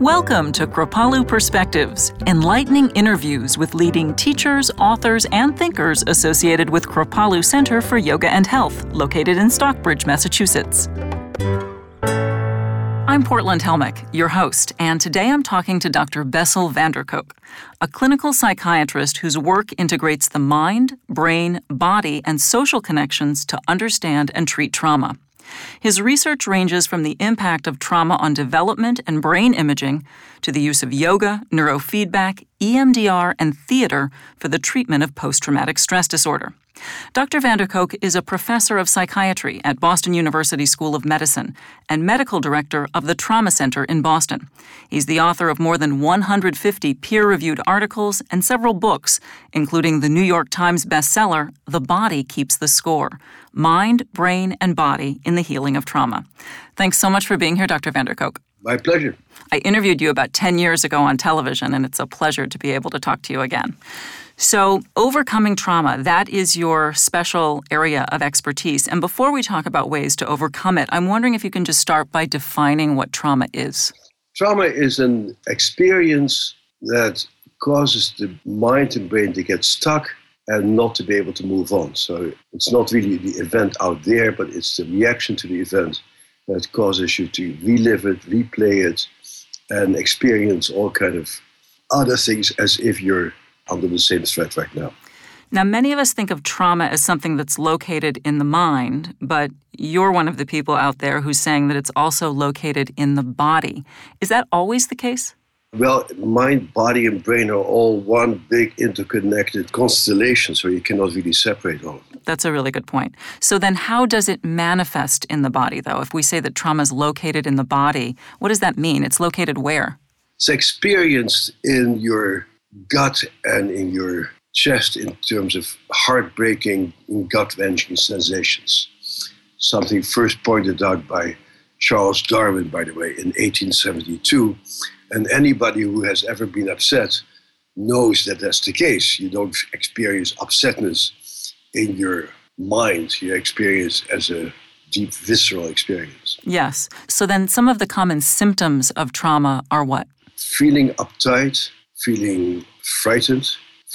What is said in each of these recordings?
Welcome to Kripalu Perspectives, enlightening interviews with leading teachers, authors, and thinkers associated with Kripalu Center for Yoga and Health, located in Stockbridge, Massachusetts. I'm Portland Helmich, your host, and today I'm talking to Dr. Bessel van der Kolk, a clinical psychiatrist whose work integrates the mind, brain, body, and social connections to understand and treat trauma. His research ranges from the impact of trauma on development and brain imaging to the use of yoga, neurofeedback, EMDR, and theater for the treatment of post traumatic stress disorder. Dr. van der Kolk is a professor of psychiatry at Boston University School of Medicine and medical director of the Trauma Center in Boston. He's the author of more than 150 peer reviewed articles and several books, including the New York Times bestseller, The Body Keeps the Score Mind, Brain, and Body in the Healing of Trauma. Thanks so much for being here, Dr. van der Kolk. My pleasure. I interviewed you about 10 years ago on television, and it's a pleasure to be able to talk to you again. So, overcoming trauma, that is your special area of expertise. And before we talk about ways to overcome it, I'm wondering if you can just start by defining what trauma is. Trauma is an experience that causes the mind and brain to get stuck and not to be able to move on. So, it's not really the event out there, but it's the reaction to the event that causes you to relive it, replay it, and experience all kind of other things as if you're under the same threat right now. Now, many of us think of trauma as something that's located in the mind, but you're one of the people out there who's saying that it's also located in the body. Is that always the case? Well, mind, body, and brain are all one big interconnected constellation, so you cannot really separate all of them. That's a really good point. So, then how does it manifest in the body, though? If we say that trauma is located in the body, what does that mean? It's located where? It's experienced in your gut and in your chest in terms of heartbreaking, gut wrenching sensations. Something first pointed out by Charles Darwin, by the way, in 1872. And anybody who has ever been upset knows that that's the case. You don't experience upsetness in your mind, you experience as a deep visceral experience. Yes. So then some of the common symptoms of trauma are what? Feeling uptight, feeling frightened,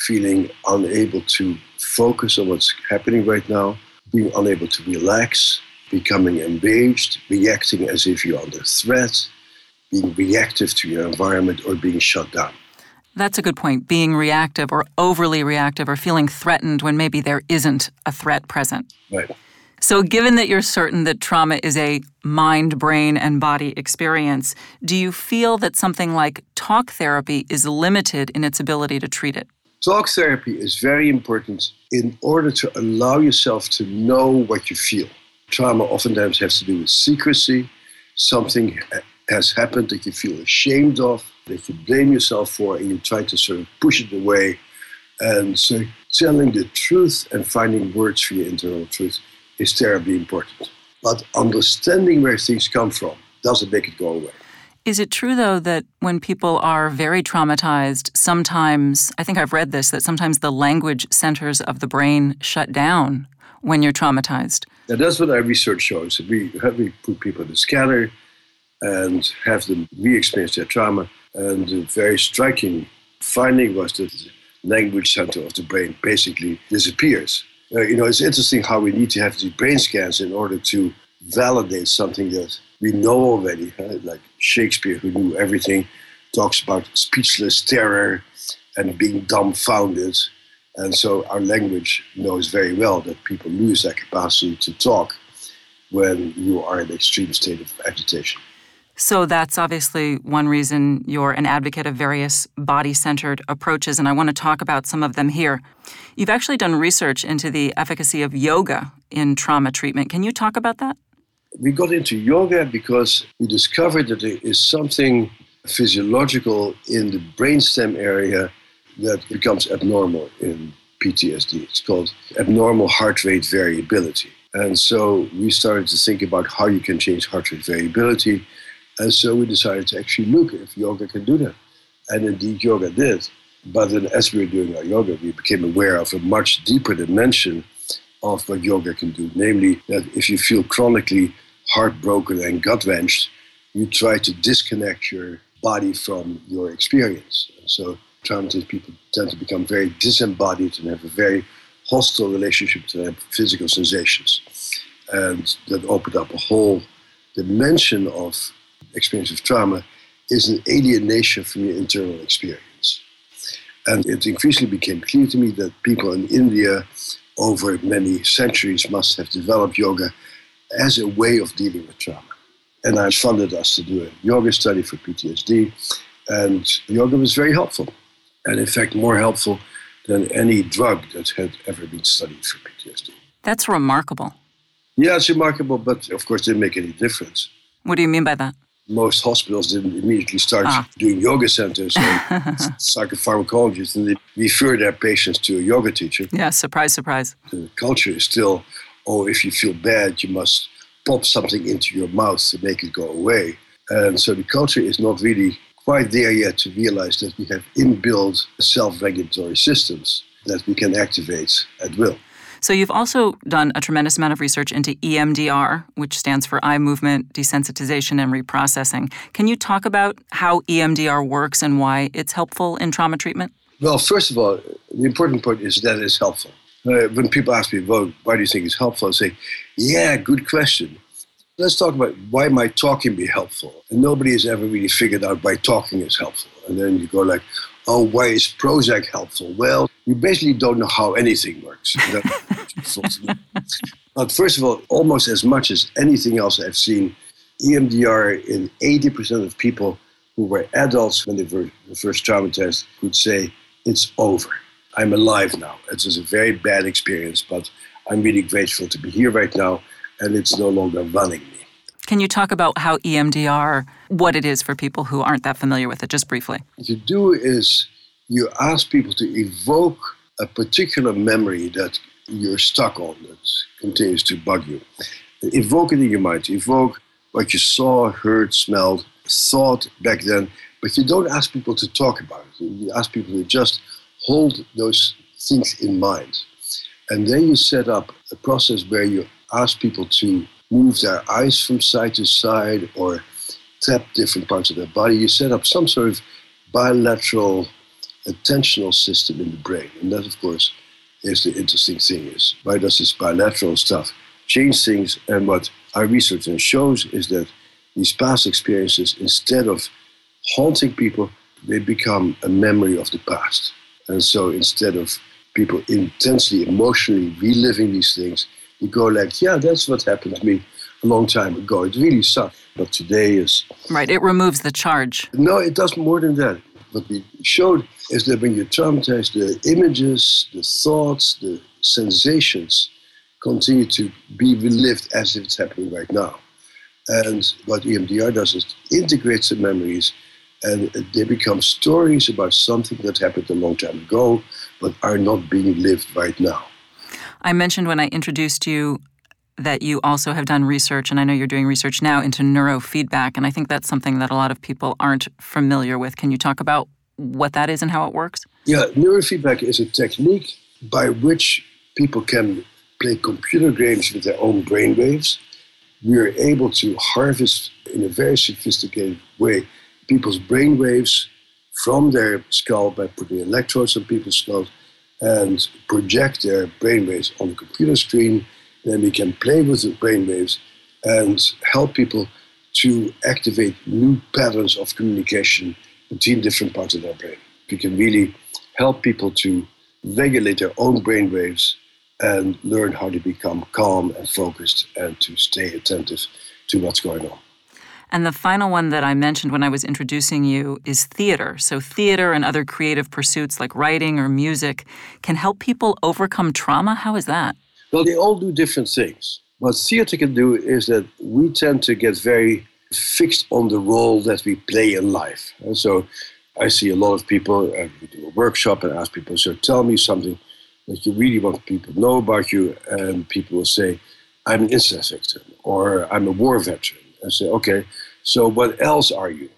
feeling unable to focus on what's happening right now, being unable to relax, becoming enraged, reacting as if you're under threat, being reactive to your environment, or being shut down. That's a good point. Being reactive or overly reactive or feeling threatened when maybe there isn't a threat present. Right. So, given that you're certain that trauma is a mind, brain, and body experience, do you feel that something like talk therapy is limited in its ability to treat it? Talk therapy is very important in order to allow yourself to know what you feel. Trauma oftentimes has to do with secrecy. Something has happened that you feel ashamed of, that you blame yourself for, and you try to sort of push it away. And so, telling the truth and finding words for your internal truth is terribly important. But understanding where things come from doesn't make it go away. Is it true, though, that when people are very traumatized, sometimes, I think I've read this, that sometimes the language centers of the brain shut down when you're traumatized? Now, that's what our research shows. We, we put people in the scanner and have them re experience their trauma. And the very striking finding was that the language center of the brain basically disappears uh, you know, it's interesting how we need to have these brain scans in order to validate something that we know already. Like Shakespeare, who knew everything, talks about speechless terror and being dumbfounded. And so our language knows very well that people lose that capacity to talk when you are in an extreme state of agitation. So that's obviously one reason you're an advocate of various body centered approaches, and I want to talk about some of them here. You've actually done research into the efficacy of yoga in trauma treatment. Can you talk about that? We got into yoga because we discovered that there is something physiological in the brainstem area that becomes abnormal in PTSD. It's called abnormal heart rate variability. And so we started to think about how you can change heart rate variability and so we decided to actually look if yoga can do that. And indeed, yoga did. But then, as we were doing our yoga, we became aware of a much deeper dimension of what yoga can do. Namely, that if you feel chronically heartbroken and gut wrenched, you try to disconnect your body from your experience. And so traumatized people tend to become very disembodied and have a very hostile relationship to their physical sensations. And that opened up a whole dimension of experience of trauma is an alienation from your internal experience. And it increasingly became clear to me that people in India over many centuries must have developed yoga as a way of dealing with trauma. And I funded us to do a yoga study for PTSD, and yoga was very helpful, and in fact, more helpful than any drug that had ever been studied for PTSD. That's remarkable. Yeah, it's remarkable, but of course, it didn't make any difference. What do you mean by that? Most hospitals didn't immediately start ah. doing yoga centers and psychopharmacologists, and they refer their patients to a yoga teacher. Yeah, surprise, surprise. The culture is still, oh, if you feel bad, you must pop something into your mouth to make it go away. And so the culture is not really quite there yet to realize that we have inbuilt self regulatory systems that we can activate at will. So, you've also done a tremendous amount of research into EMDR, which stands for eye movement desensitization and reprocessing. Can you talk about how EMDR works and why it's helpful in trauma treatment? Well, first of all, the important point is that it's helpful. Uh, when people ask me, well, why do you think it's helpful? I say, yeah, good question. Let's talk about why might talking be helpful? And nobody has ever really figured out why talking is helpful. And then you go like, oh, why is Prozac helpful? Well, you basically don't know how anything works. but first of all, almost as much as anything else I've seen, EMDR in 80% of people who were adults when they were first traumatized would say, it's over. I'm alive now. It was a very bad experience, but I'm really grateful to be here right now and it's no longer running me. Can you talk about how EMDR, what it is for people who aren't that familiar with it, just briefly? What you do is you ask people to evoke a particular memory that you're stuck on, that continues to bug you. Evoke it in your mind. Evoke what you saw, heard, smelled, thought back then, but you don't ask people to talk about it. You ask people to just hold those things in mind. And then you set up a process where you ask people to move their eyes from side to side or tap different parts of their body. You set up some sort of bilateral attentional system in the brain. And that, of course, is the interesting thing is why does this bilateral stuff change things? And what our research shows is that these past experiences, instead of haunting people, they become a memory of the past. And so instead of people intensely emotionally reliving these things, you go like, yeah, that's what happened to me a long time ago. It really sucked. But today is. Right, it removes the charge. No, it does more than that. What we showed is that when you're traumatized, the images, the thoughts, the sensations continue to be relived as if it's happening right now. And what EMDR does is integrates the memories and they become stories about something that happened a long time ago but are not being lived right now. I mentioned when I introduced you that you also have done research, and I know you're doing research now into neurofeedback, and I think that's something that a lot of people aren't familiar with. Can you talk about what that is and how it works? Yeah, neurofeedback is a technique by which people can play computer games with their own brain waves. We are able to harvest in a very sophisticated way people's brain waves from their skull by putting electrodes on people's skulls and project their brainwaves on the computer screen. Then we can play with the brainwaves and help people to activate new patterns of communication between different parts of their brain. We can really help people to regulate their own brainwaves and learn how to become calm and focused and to stay attentive to what's going on. And the final one that I mentioned when I was introducing you is theater. So, theater and other creative pursuits like writing or music can help people overcome trauma. How is that? Well, they all do different things. What theater can do is that we tend to get very fixed on the role that we play in life. And so, I see a lot of people, and we do a workshop and ask people, so tell me something that you really want people to know about you. And people will say, I'm an incest victim, or I'm a war veteran, and say, okay, so what else are you?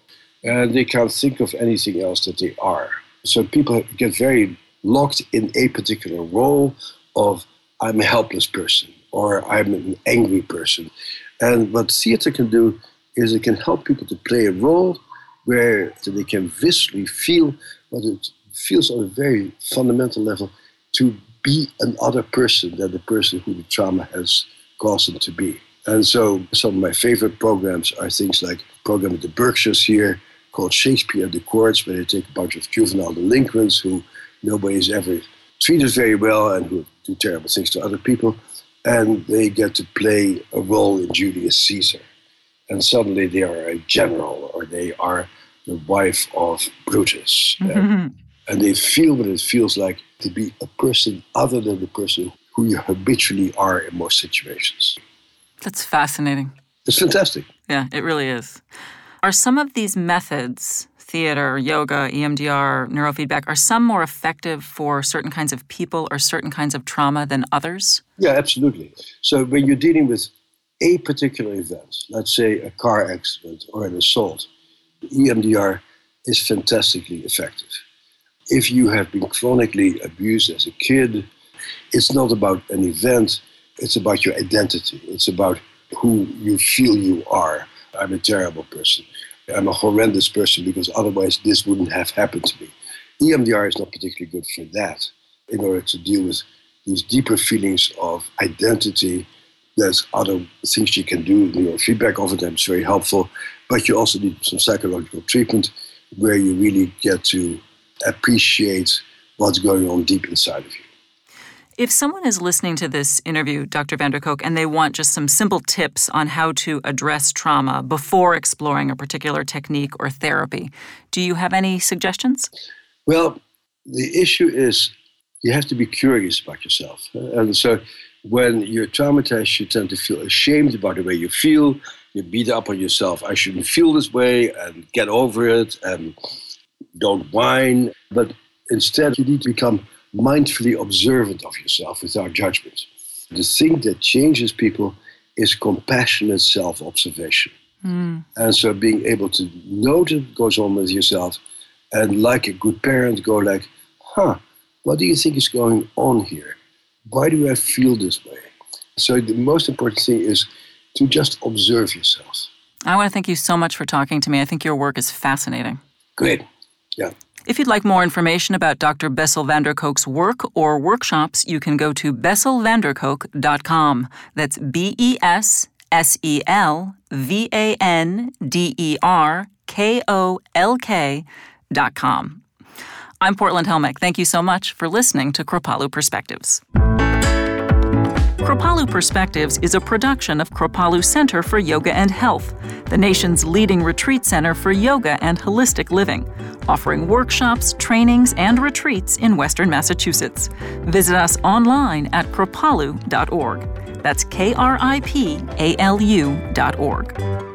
And they can't think of anything else that they are. So people get very locked in a particular role of I'm a helpless person or I'm an angry person. And what theater can do is it can help people to play a role where they can viscerally feel what it feels on a very fundamental level to be another person than the person who the trauma has caused them to be. And so some of my favorite programs are things like a program at the Berkshires here called Shakespeare at the Courts, where they take a bunch of juvenile delinquents who nobody's ever treated very well and who do terrible things to other people. And they get to play a role in Julius Caesar. And suddenly they are a general or they are the wife of Brutus. Mm-hmm. And they feel what it feels like to be a person other than the person who you habitually are in most situations. That's fascinating. It's fantastic. Yeah, it really is. Are some of these methods, theater, yoga, EMDR, neurofeedback, are some more effective for certain kinds of people or certain kinds of trauma than others? Yeah, absolutely. So when you're dealing with a particular event, let's say a car accident or an assault, EMDR is fantastically effective. If you have been chronically abused as a kid, it's not about an event, it's about your identity. It's about who you feel you are. I'm a terrible person. I'm a horrendous person because otherwise this wouldn't have happened to me. EMDR is not particularly good for that in order to deal with these deeper feelings of identity. There's other things you can do. Neurofeedback oftentimes is very helpful, but you also need some psychological treatment where you really get to appreciate what's going on deep inside of you. If someone is listening to this interview, Dr. van der Kolk, and they want just some simple tips on how to address trauma before exploring a particular technique or therapy, do you have any suggestions? Well, the issue is you have to be curious about yourself. And so when you're traumatized, you tend to feel ashamed about the way you feel. You beat up on yourself. I shouldn't feel this way and get over it and don't whine. But instead, you need to become mindfully observant of yourself without judgment. The thing that changes people is compassionate self observation. Mm. And so being able to note what goes on with yourself and like a good parent go like, huh, what do you think is going on here? Why do I feel this way? So the most important thing is to just observe yourself. I want to thank you so much for talking to me. I think your work is fascinating. Great. Yeah. If you'd like more information about Dr. Bessel van der Kolk's work or workshops, you can go to besselvanderkolk.com. That's B E S S E L V A N D E R K O L K dot com. I'm Portland Helmich. Thank you so much for listening to Kripalu Perspectives. Kripalu Perspectives is a production of Kripalu Center for Yoga and Health, the nation's leading retreat center for yoga and holistic living, offering workshops, trainings, and retreats in Western Massachusetts. Visit us online at kripalu.org. That's K R I P A L U dot org.